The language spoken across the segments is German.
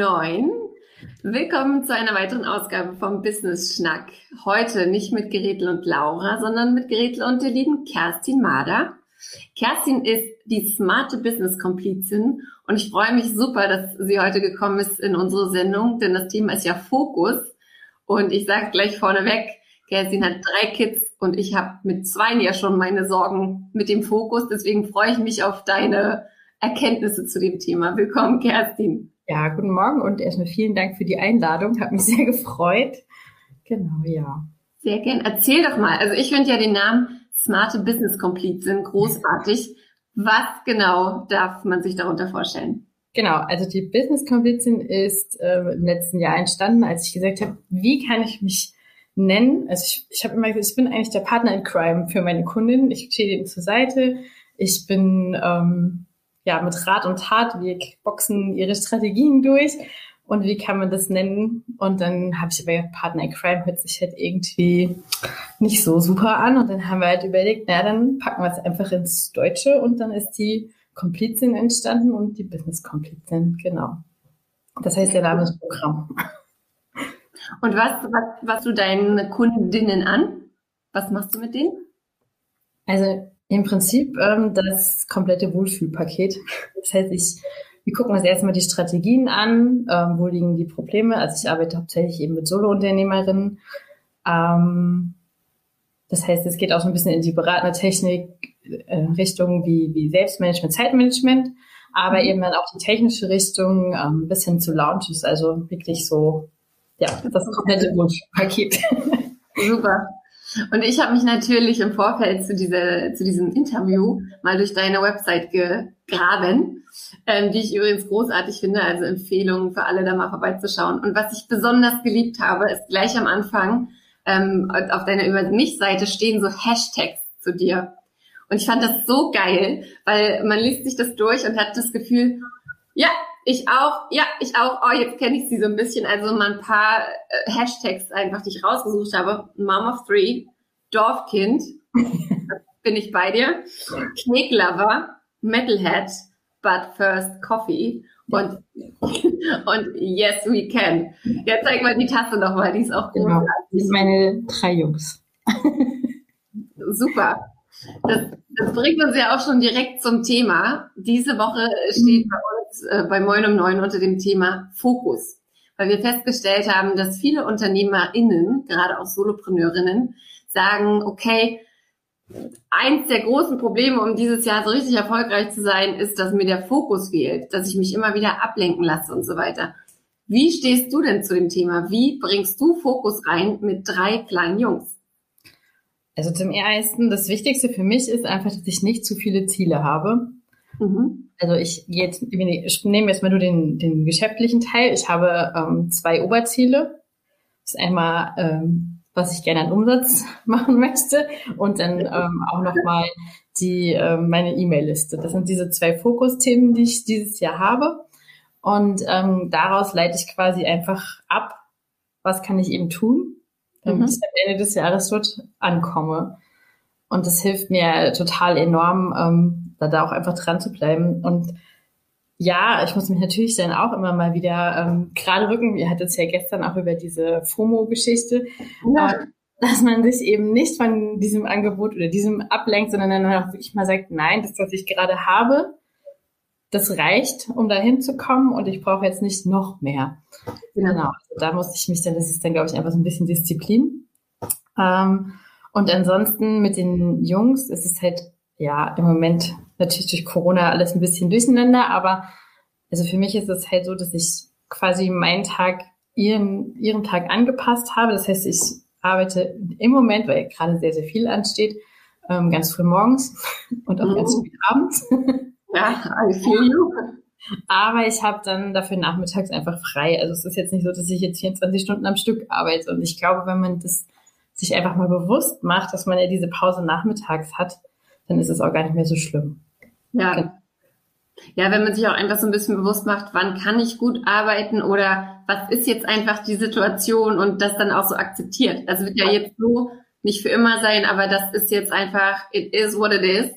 um neun. Willkommen zu einer weiteren Ausgabe vom Business Schnack. Heute nicht mit Gretel und Laura, sondern mit Gretel und der lieben Kerstin Mader. Kerstin ist die smarte Business Komplizin und ich freue mich super, dass sie heute gekommen ist in unsere Sendung, denn das Thema ist ja Fokus. Und ich sage gleich vorneweg, Kerstin hat drei Kids und ich habe mit zwei ja schon meine Sorgen mit dem Fokus. Deswegen freue ich mich auf deine Erkenntnisse zu dem Thema. Willkommen, Kerstin. Ja, guten Morgen und erstmal vielen Dank für die Einladung. Hat mich sehr gefreut. Genau, ja. Sehr gern. Erzähl doch mal. Also ich finde ja den Namen smarte Business Komplizin großartig. Was genau darf man sich darunter vorstellen? Genau, also die Business Komplizin ist äh, im letzten Jahr entstanden, als ich gesagt habe, wie kann ich mich nennen? Also ich, ich habe immer gesagt, ich bin eigentlich der Partner in Crime für meine Kundin. Ich stehe denen zur Seite. Ich bin ähm, ja, mit Rat und Tat, wir boxen ihre Strategien durch und wie kann man das nennen? Und dann habe ich aber Partner in Crime hört sich halt irgendwie nicht so super an und dann haben wir halt überlegt, na dann packen wir es einfach ins Deutsche und dann ist die Komplizin entstanden und die Business Komplizin, genau. Das heißt, der Name ist Programm. Und was, was, was du deinen Kundinnen an? Was machst du mit denen? Also im Prinzip ähm, das komplette Wohlfühlpaket. Das heißt, ich, wir gucken uns erstmal die Strategien an, ähm, wo liegen die Probleme. Also ich arbeite hauptsächlich eben mit Solo-Unternehmerinnen. Ähm, das heißt, es geht auch so ein bisschen in die beratende Technik äh, Richtung wie, wie Selbstmanagement, Zeitmanagement, aber mhm. eben dann auch die technische Richtung ähm, bis hin zu Launches. Also wirklich so, ja, das komplette Wohlfühlpaket. Super. Und ich habe mich natürlich im Vorfeld zu, dieser, zu diesem Interview mal durch deine Website gegraben, ähm, die ich übrigens großartig finde, also Empfehlungen für alle da mal vorbeizuschauen. Und was ich besonders geliebt habe, ist gleich am Anfang ähm, auf deiner Über mich-Seite stehen so Hashtags zu dir. Und ich fand das so geil, weil man liest sich das durch und hat das Gefühl, ja, ich auch, ja, ich auch, oh, jetzt kenne ich sie so ein bisschen. Also mal ein paar äh, Hashtags einfach, die ich rausgesucht habe. Mom of Three, Dorfkind, bin ich bei dir, Knicklover, Metalhead, But First Coffee und, und Yes We Can. Jetzt zeig mal die Tasse nochmal, die ist auch großartig. Genau. Das sind meine drei Jungs. Super. Das, das bringt uns ja auch schon direkt zum Thema. Diese Woche steht bei uns äh, bei Moin um Neun unter dem Thema Fokus. Weil wir festgestellt haben, dass viele UnternehmerInnen, gerade auch Solopreneurinnen, sagen, okay, eins der großen Probleme, um dieses Jahr so richtig erfolgreich zu sein, ist, dass mir der Fokus fehlt, dass ich mich immer wieder ablenken lasse und so weiter. Wie stehst du denn zu dem Thema? Wie bringst du Fokus rein mit drei kleinen Jungs? Also zum ersten, das Wichtigste für mich ist einfach, dass ich nicht zu viele Ziele habe. Mhm. Also ich jetzt, ich nehme jetzt mal nur den, den geschäftlichen Teil. Ich habe ähm, zwei Oberziele. Das ist einmal, ähm, was ich gerne an Umsatz machen möchte und dann ähm, auch nochmal die, äh, meine E-Mail-Liste. Das sind diese zwei Fokusthemen, die ich dieses Jahr habe. Und ähm, daraus leite ich quasi einfach ab, was kann ich eben tun, damit mhm. ich am Ende des Jahres dort ankomme. Und das hilft mir total enorm, ähm, da, da auch einfach dran zu bleiben. Und ja, ich muss mich natürlich dann auch immer mal wieder ähm, gerade rücken. Wir hatten es ja gestern auch über diese FOMO-Geschichte, ja. äh, dass man sich eben nicht von diesem Angebot oder diesem ablenkt, sondern dann auch wirklich mal sagt, nein, das, was ich gerade habe, das reicht, um dahin zu kommen und ich brauche jetzt nicht noch mehr. Genau. genau. Also da muss ich mich dann, das ist dann, glaube ich, einfach so ein bisschen Disziplin. Ähm, und ansonsten mit den Jungs ist es halt, ja, im Moment natürlich durch Corona alles ein bisschen durcheinander, aber also für mich ist es halt so, dass ich quasi meinen Tag ihren, ihren Tag angepasst habe. Das heißt, ich arbeite im Moment, weil gerade sehr, sehr viel ansteht, ähm, ganz früh morgens und auch mhm. ganz früh abends. Ja, I feel you. Aber ich habe dann dafür nachmittags einfach frei. Also es ist jetzt nicht so, dass ich jetzt 24 Stunden am Stück arbeite. Und ich glaube, wenn man das sich einfach mal bewusst macht, dass man ja diese Pause nachmittags hat, dann ist es auch gar nicht mehr so schlimm. Ja. Ja, wenn man sich auch einfach so ein bisschen bewusst macht, wann kann ich gut arbeiten oder was ist jetzt einfach die Situation und das dann auch so akzeptiert. Das wird ja jetzt so nicht für immer sein, aber das ist jetzt einfach, it is what it is.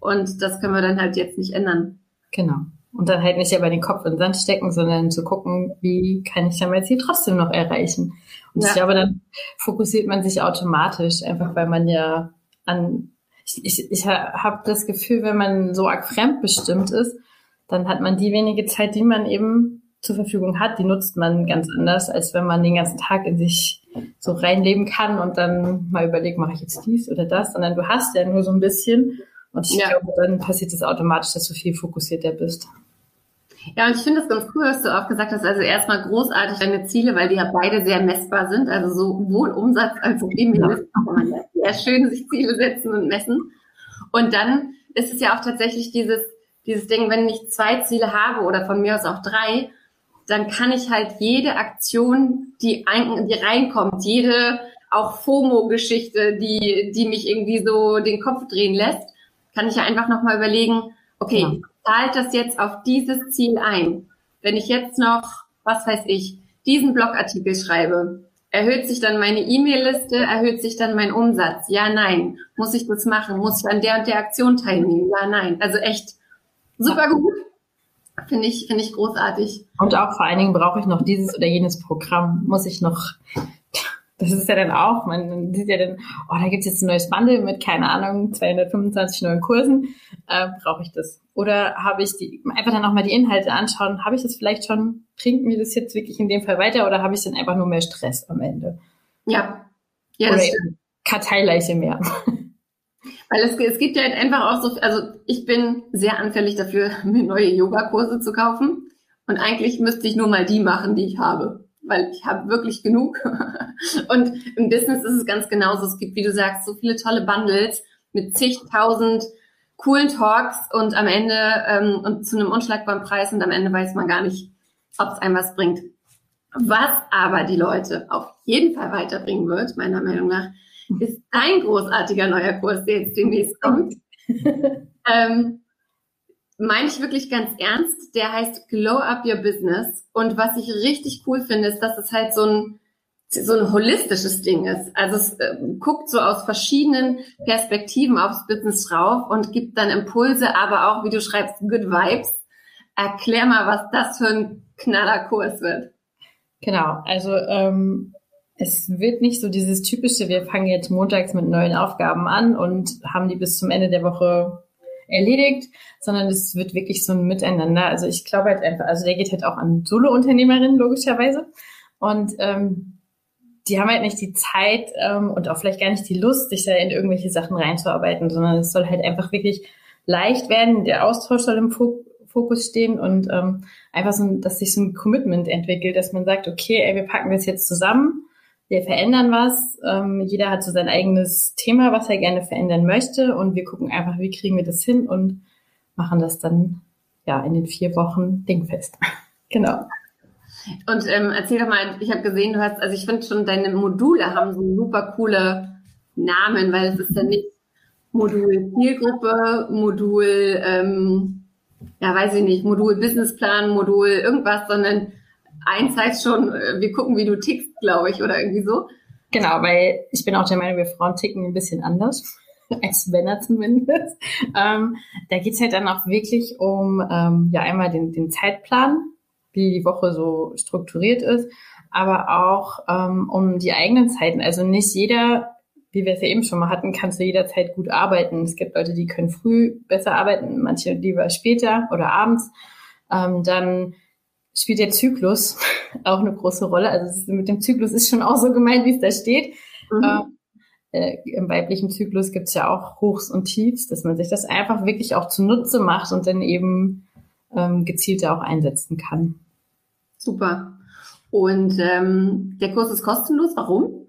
Und das können wir dann halt jetzt nicht ändern. Genau. Und dann halt nicht aber den Kopf in den Sand stecken, sondern zu gucken, wie kann ich dann mein Ziel trotzdem noch erreichen. Und ja. ich glaube, dann fokussiert man sich automatisch, einfach weil man ja an, ich, ich, ich habe das Gefühl, wenn man so arg fremdbestimmt ist, dann hat man die wenige Zeit, die man eben zur Verfügung hat, die nutzt man ganz anders, als wenn man den ganzen Tag in sich so reinleben kann und dann mal überlegt, mache ich jetzt dies oder das, sondern du hast ja nur so ein bisschen und ich ja. glaube, dann passiert es automatisch, dass du viel fokussierter bist. Ja, und ich finde das ganz cool, was du auch gesagt hast. Also erstmal großartig deine Ziele, weil die ja beide sehr messbar sind. Also sowohl Umsatz als auch E-Mail. Sehr schön sich Ziele setzen und messen. Und dann ist es ja auch tatsächlich dieses, dieses Ding, wenn ich zwei Ziele habe oder von mir aus auch drei, dann kann ich halt jede Aktion, die, ein, die reinkommt, jede auch FOMO-Geschichte, die, die mich irgendwie so den Kopf drehen lässt, kann ich ja einfach nochmal überlegen, okay, ja. zahlt das jetzt auf dieses Ziel ein? Wenn ich jetzt noch, was weiß ich, diesen Blogartikel schreibe, erhöht sich dann meine E-Mail-Liste, erhöht sich dann mein Umsatz? Ja, nein. Muss ich das machen? Muss ich an der und der Aktion teilnehmen? Ja, nein. Also echt super gut. Finde ich, finde ich großartig. Und auch vor allen Dingen brauche ich noch dieses oder jenes Programm. Muss ich noch, das ist ja dann auch, man sieht ja dann, oh, da gibt es jetzt ein neues Bundle mit, keine Ahnung, 225 neuen Kursen. Äh, brauche ich das? Oder habe ich die, einfach dann auch mal die Inhalte anschauen, habe ich das vielleicht schon, bringt mir das jetzt wirklich in dem Fall weiter oder habe ich dann einfach nur mehr Stress am Ende? Ja. Ja, oder Karteileiche mehr. Weil es, es gibt ja halt einfach auch so, also ich bin sehr anfällig dafür, mir neue Yogakurse zu kaufen. Und eigentlich müsste ich nur mal die machen, die ich habe. Weil ich habe wirklich genug. und im Business ist es ganz genauso. Es gibt, wie du sagst, so viele tolle Bundles mit zigtausend coolen Talks und am Ende ähm, und zu einem unschlagbaren Preis und am Ende weiß man gar nicht, ob es einem was bringt. Was aber die Leute auf jeden Fall weiterbringen wird, meiner Meinung nach, ist ein großartiger neuer Kurs, der jetzt demnächst kommt. ähm, meine ich wirklich ganz ernst. Der heißt Glow Up Your Business. Und was ich richtig cool finde, ist, dass es halt so ein, so ein holistisches Ding ist. Also es äh, guckt so aus verschiedenen Perspektiven aufs Business drauf und gibt dann Impulse, aber auch, wie du schreibst, Good Vibes. Erklär mal, was das für ein Knallerkurs wird. Genau, also ähm, es wird nicht so dieses typische, wir fangen jetzt montags mit neuen Aufgaben an und haben die bis zum Ende der Woche erledigt, sondern es wird wirklich so ein Miteinander. Also ich glaube halt einfach, also der geht halt auch an Solo-Unternehmerinnen logischerweise und ähm, die haben halt nicht die Zeit ähm, und auch vielleicht gar nicht die Lust, sich da in irgendwelche Sachen reinzuarbeiten, sondern es soll halt einfach wirklich leicht werden. Der Austausch soll im Fokus stehen und ähm, einfach so, dass sich so ein Commitment entwickelt, dass man sagt, okay, ey, wir packen das jetzt zusammen wir verändern was. Ähm, jeder hat so sein eigenes Thema, was er gerne verändern möchte. Und wir gucken einfach, wie kriegen wir das hin und machen das dann ja in den vier Wochen dingfest. genau. Und ähm, erzähl doch mal, ich habe gesehen, du hast, also ich finde schon, deine Module haben so super coole Namen, weil es ist ja nicht Modul Zielgruppe, Modul, ähm, ja weiß ich nicht, Modul Businessplan, Modul irgendwas, sondern eins heißt schon, äh, wir gucken, wie du tickst, glaube ich, oder irgendwie so. Genau, weil ich bin auch der Meinung, wir Frauen ticken ein bisschen anders, als Männer zumindest. Ähm, da geht's halt dann auch wirklich um ähm, ja einmal den, den Zeitplan, wie die Woche so strukturiert ist, aber auch ähm, um die eigenen Zeiten. Also nicht jeder wie wir es ja eben schon mal hatten, kann zu jeder Zeit gut arbeiten. Es gibt Leute, die können früh besser arbeiten, manche lieber später oder abends. Ähm, dann spielt der Zyklus auch eine große Rolle. Also mit dem Zyklus ist schon auch so gemeint, wie es da steht. Mhm. Äh, Im weiblichen Zyklus gibt es ja auch Hochs und Tiefs, dass man sich das einfach wirklich auch zunutze macht und dann eben ähm, gezielter auch einsetzen kann. Super. Und ähm, der Kurs ist kostenlos. Warum?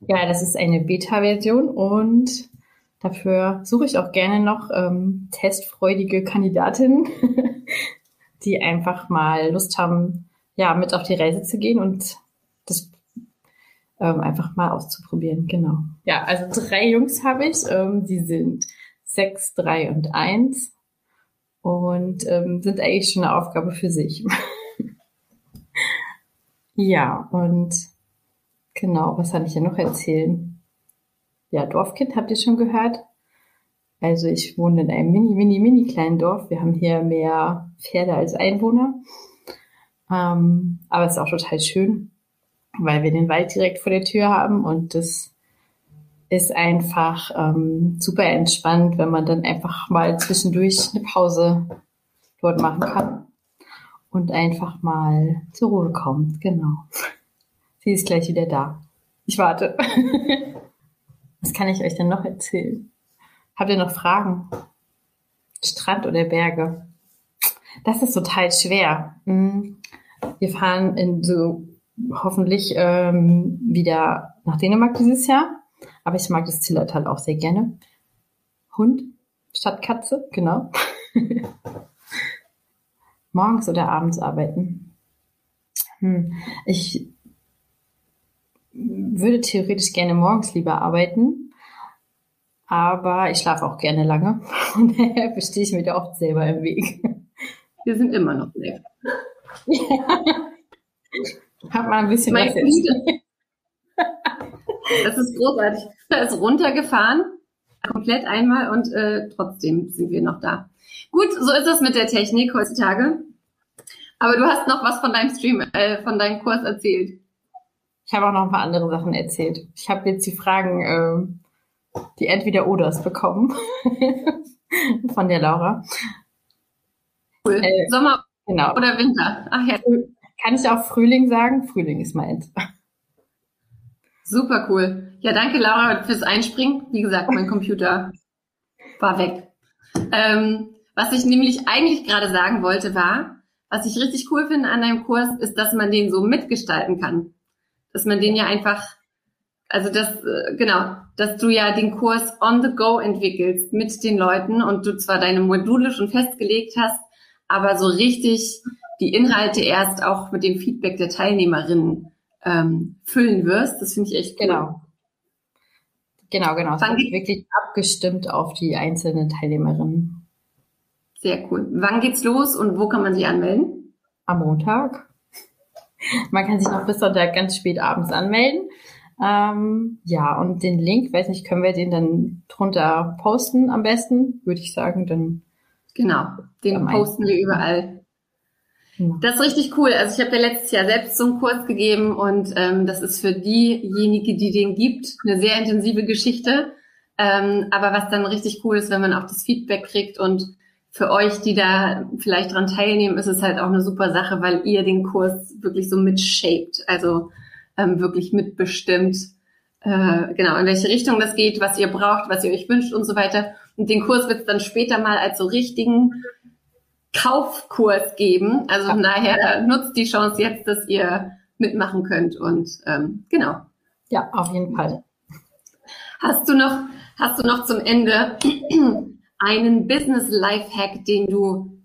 Ja, das ist eine Beta-Version und dafür suche ich auch gerne noch ähm, testfreudige Kandidatinnen, die einfach mal Lust haben, ja, mit auf die Reise zu gehen und das ähm, einfach mal auszuprobieren. Genau. Ja, also drei Jungs habe ich. Ähm, die sind sechs, drei und eins und ähm, sind eigentlich schon eine Aufgabe für sich. ja, und genau, was kann ich ja noch erzählen? Ja, Dorfkind habt ihr schon gehört. Also ich wohne in einem mini, mini, mini kleinen Dorf. Wir haben hier mehr Pferde als Einwohner. Ähm, aber es ist auch total schön, weil wir den Wald direkt vor der Tür haben und das ist einfach ähm, super entspannt, wenn man dann einfach mal zwischendurch eine Pause dort machen kann und einfach mal zur Ruhe kommt. Genau. Sie ist gleich wieder da. Ich warte. Was kann ich euch denn noch erzählen? Habt ihr noch Fragen? Strand oder Berge? Das ist total schwer. Hm. Wir fahren in so hoffentlich ähm, wieder nach Dänemark dieses Jahr. Aber ich mag das Zillertal auch sehr gerne. Hund statt Katze, genau. Morgens oder abends arbeiten? Hm. Ich würde theoretisch gerne morgens lieber arbeiten, aber ich schlafe auch gerne lange. Und daher bestehe ich mir da oft selber im Weg. Wir sind immer noch leer. Ja. Hab mal ein bisschen mein was erzählt. Das ist großartig. Da ist runtergefahren, komplett einmal und äh, trotzdem sind wir noch da. Gut, so ist es mit der Technik heutzutage. Aber du hast noch was von deinem Stream, äh, von deinem Kurs erzählt. Ich habe auch noch ein paar andere Sachen erzählt. Ich habe jetzt die Fragen, äh, die Entweder-Oders bekommen von der Laura. Cool. Äh, Sommer genau. oder Winter? Ach ja. Kann ich auch Frühling sagen? Frühling ist meins. Super cool. Ja, danke Laura fürs Einspringen. Wie gesagt, mein Computer war weg. Ähm, was ich nämlich eigentlich gerade sagen wollte war, was ich richtig cool finde an deinem Kurs, ist, dass man den so mitgestalten kann dass man den ja einfach, also das, äh, genau, dass du ja den Kurs on the go entwickelst mit den Leuten und du zwar deine Module schon festgelegt hast, aber so richtig die Inhalte erst auch mit dem Feedback der Teilnehmerinnen ähm, füllen wirst. Das finde ich echt cool. Genau. Genau, genau. Es wird wirklich abgestimmt auf die einzelnen Teilnehmerinnen. Sehr cool. Wann geht's los und wo kann man sich anmelden? Am Montag. Man kann sich noch bis Sonntag ganz spät abends anmelden. Ähm, ja, und den Link, weiß nicht, können wir den dann drunter posten am besten, würde ich sagen, dann. Genau, den posten wir überall. Ja. Das ist richtig cool. Also ich habe ja letztes Jahr selbst so einen Kurs gegeben und ähm, das ist für diejenige, die den gibt, eine sehr intensive Geschichte. Ähm, aber was dann richtig cool ist, wenn man auch das Feedback kriegt und für euch, die da vielleicht dran teilnehmen, ist es halt auch eine super Sache, weil ihr den Kurs wirklich so mitshaped, also ähm, wirklich mitbestimmt, äh, genau, in welche Richtung das geht, was ihr braucht, was ihr euch wünscht und so weiter. Und den Kurs wird es dann später mal als so richtigen Kaufkurs geben. Also von daher nutzt die Chance jetzt, dass ihr mitmachen könnt und ähm, genau. Ja, auf jeden Fall. Hast du noch, hast du noch zum Ende einen Business Lifehack, den du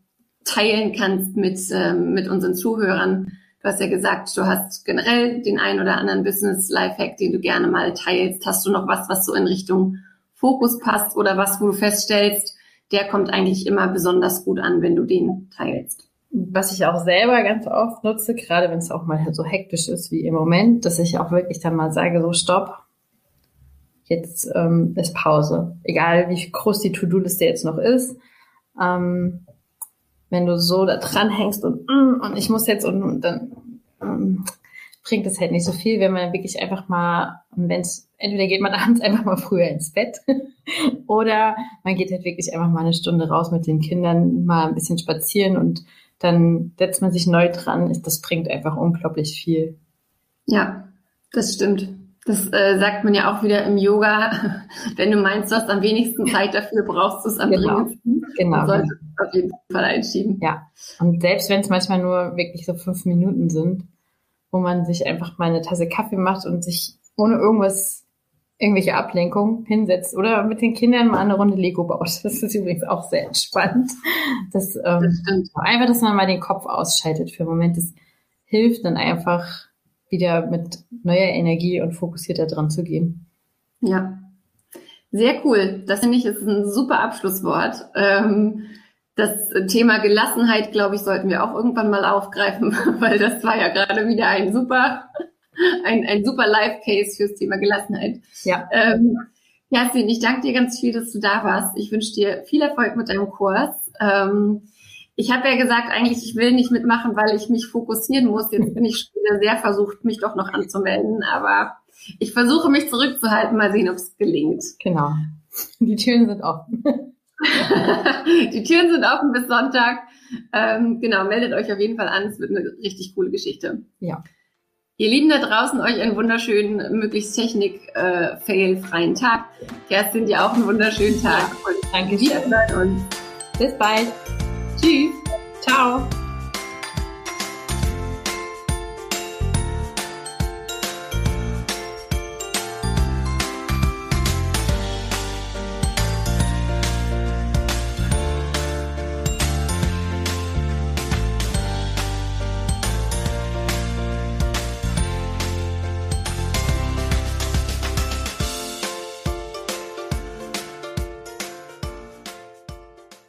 teilen kannst mit, ähm, mit unseren Zuhörern? Du hast ja gesagt, du hast generell den einen oder anderen Business Lifehack, den du gerne mal teilst. Hast du noch was, was so in Richtung Fokus passt oder was, wo du feststellst, der kommt eigentlich immer besonders gut an, wenn du den teilst? Was ich auch selber ganz oft nutze, gerade wenn es auch mal so hektisch ist wie im Moment, dass ich auch wirklich dann mal sage, so stopp, jetzt ähm, ist Pause. Egal wie groß die To-Do-Liste jetzt noch ist. Ähm, wenn du so da dran hängst und, mm, und ich muss jetzt und, und dann ähm, bringt es halt nicht so viel, wenn man wirklich einfach mal, wenn entweder geht man abends einfach mal früher ins Bett oder man geht halt wirklich einfach mal eine Stunde raus mit den Kindern, mal ein bisschen spazieren und dann setzt man sich neu dran. Das bringt einfach unglaublich viel. Ja, das stimmt. Das äh, sagt man ja auch wieder im Yoga. Wenn du meinst, du hast am wenigsten Zeit dafür, brauchst du es am genau. dringendsten. Genau. Du solltest es auf jeden Fall einschieben. Ja. Und selbst wenn es manchmal nur wirklich so fünf Minuten sind, wo man sich einfach mal eine Tasse Kaffee macht und sich ohne irgendwas, irgendwelche Ablenkung hinsetzt oder mit den Kindern mal eine Runde Lego baut. Das ist übrigens auch sehr entspannt. Das, ähm, das. Einfach, dass man mal den Kopf ausschaltet für einen Moment. Das hilft dann einfach wieder mit neuer Energie und fokussierter dran zu gehen. Ja, sehr cool. Das finde ich ist ein super Abschlusswort. Ähm, das Thema Gelassenheit, glaube ich, sollten wir auch irgendwann mal aufgreifen, weil das war ja gerade wieder ein super, ein, ein super Live-Case fürs Thema Gelassenheit. Ja. Ähm, Kerstin, ich danke dir ganz viel, dass du da warst. Ich wünsche dir viel Erfolg mit deinem Kurs. Ähm, ich habe ja gesagt, eigentlich, ich will nicht mitmachen, weil ich mich fokussieren muss. Jetzt bin ich sehr versucht, mich doch noch anzumelden, aber ich versuche mich zurückzuhalten, mal sehen, ob es gelingt. Genau. Die Türen sind offen. Die Türen sind offen bis Sonntag. Ähm, genau, meldet euch auf jeden Fall an. Es wird eine richtig coole Geschichte. Ja. Ihr Lieben da draußen, euch einen wunderschönen, möglichst technik-fail-freien äh, Tag. Kerstin, dir auch einen wunderschönen Tag. Ja, und danke dir. Wir hören uns. Bis bald. Tschüss. Ciao.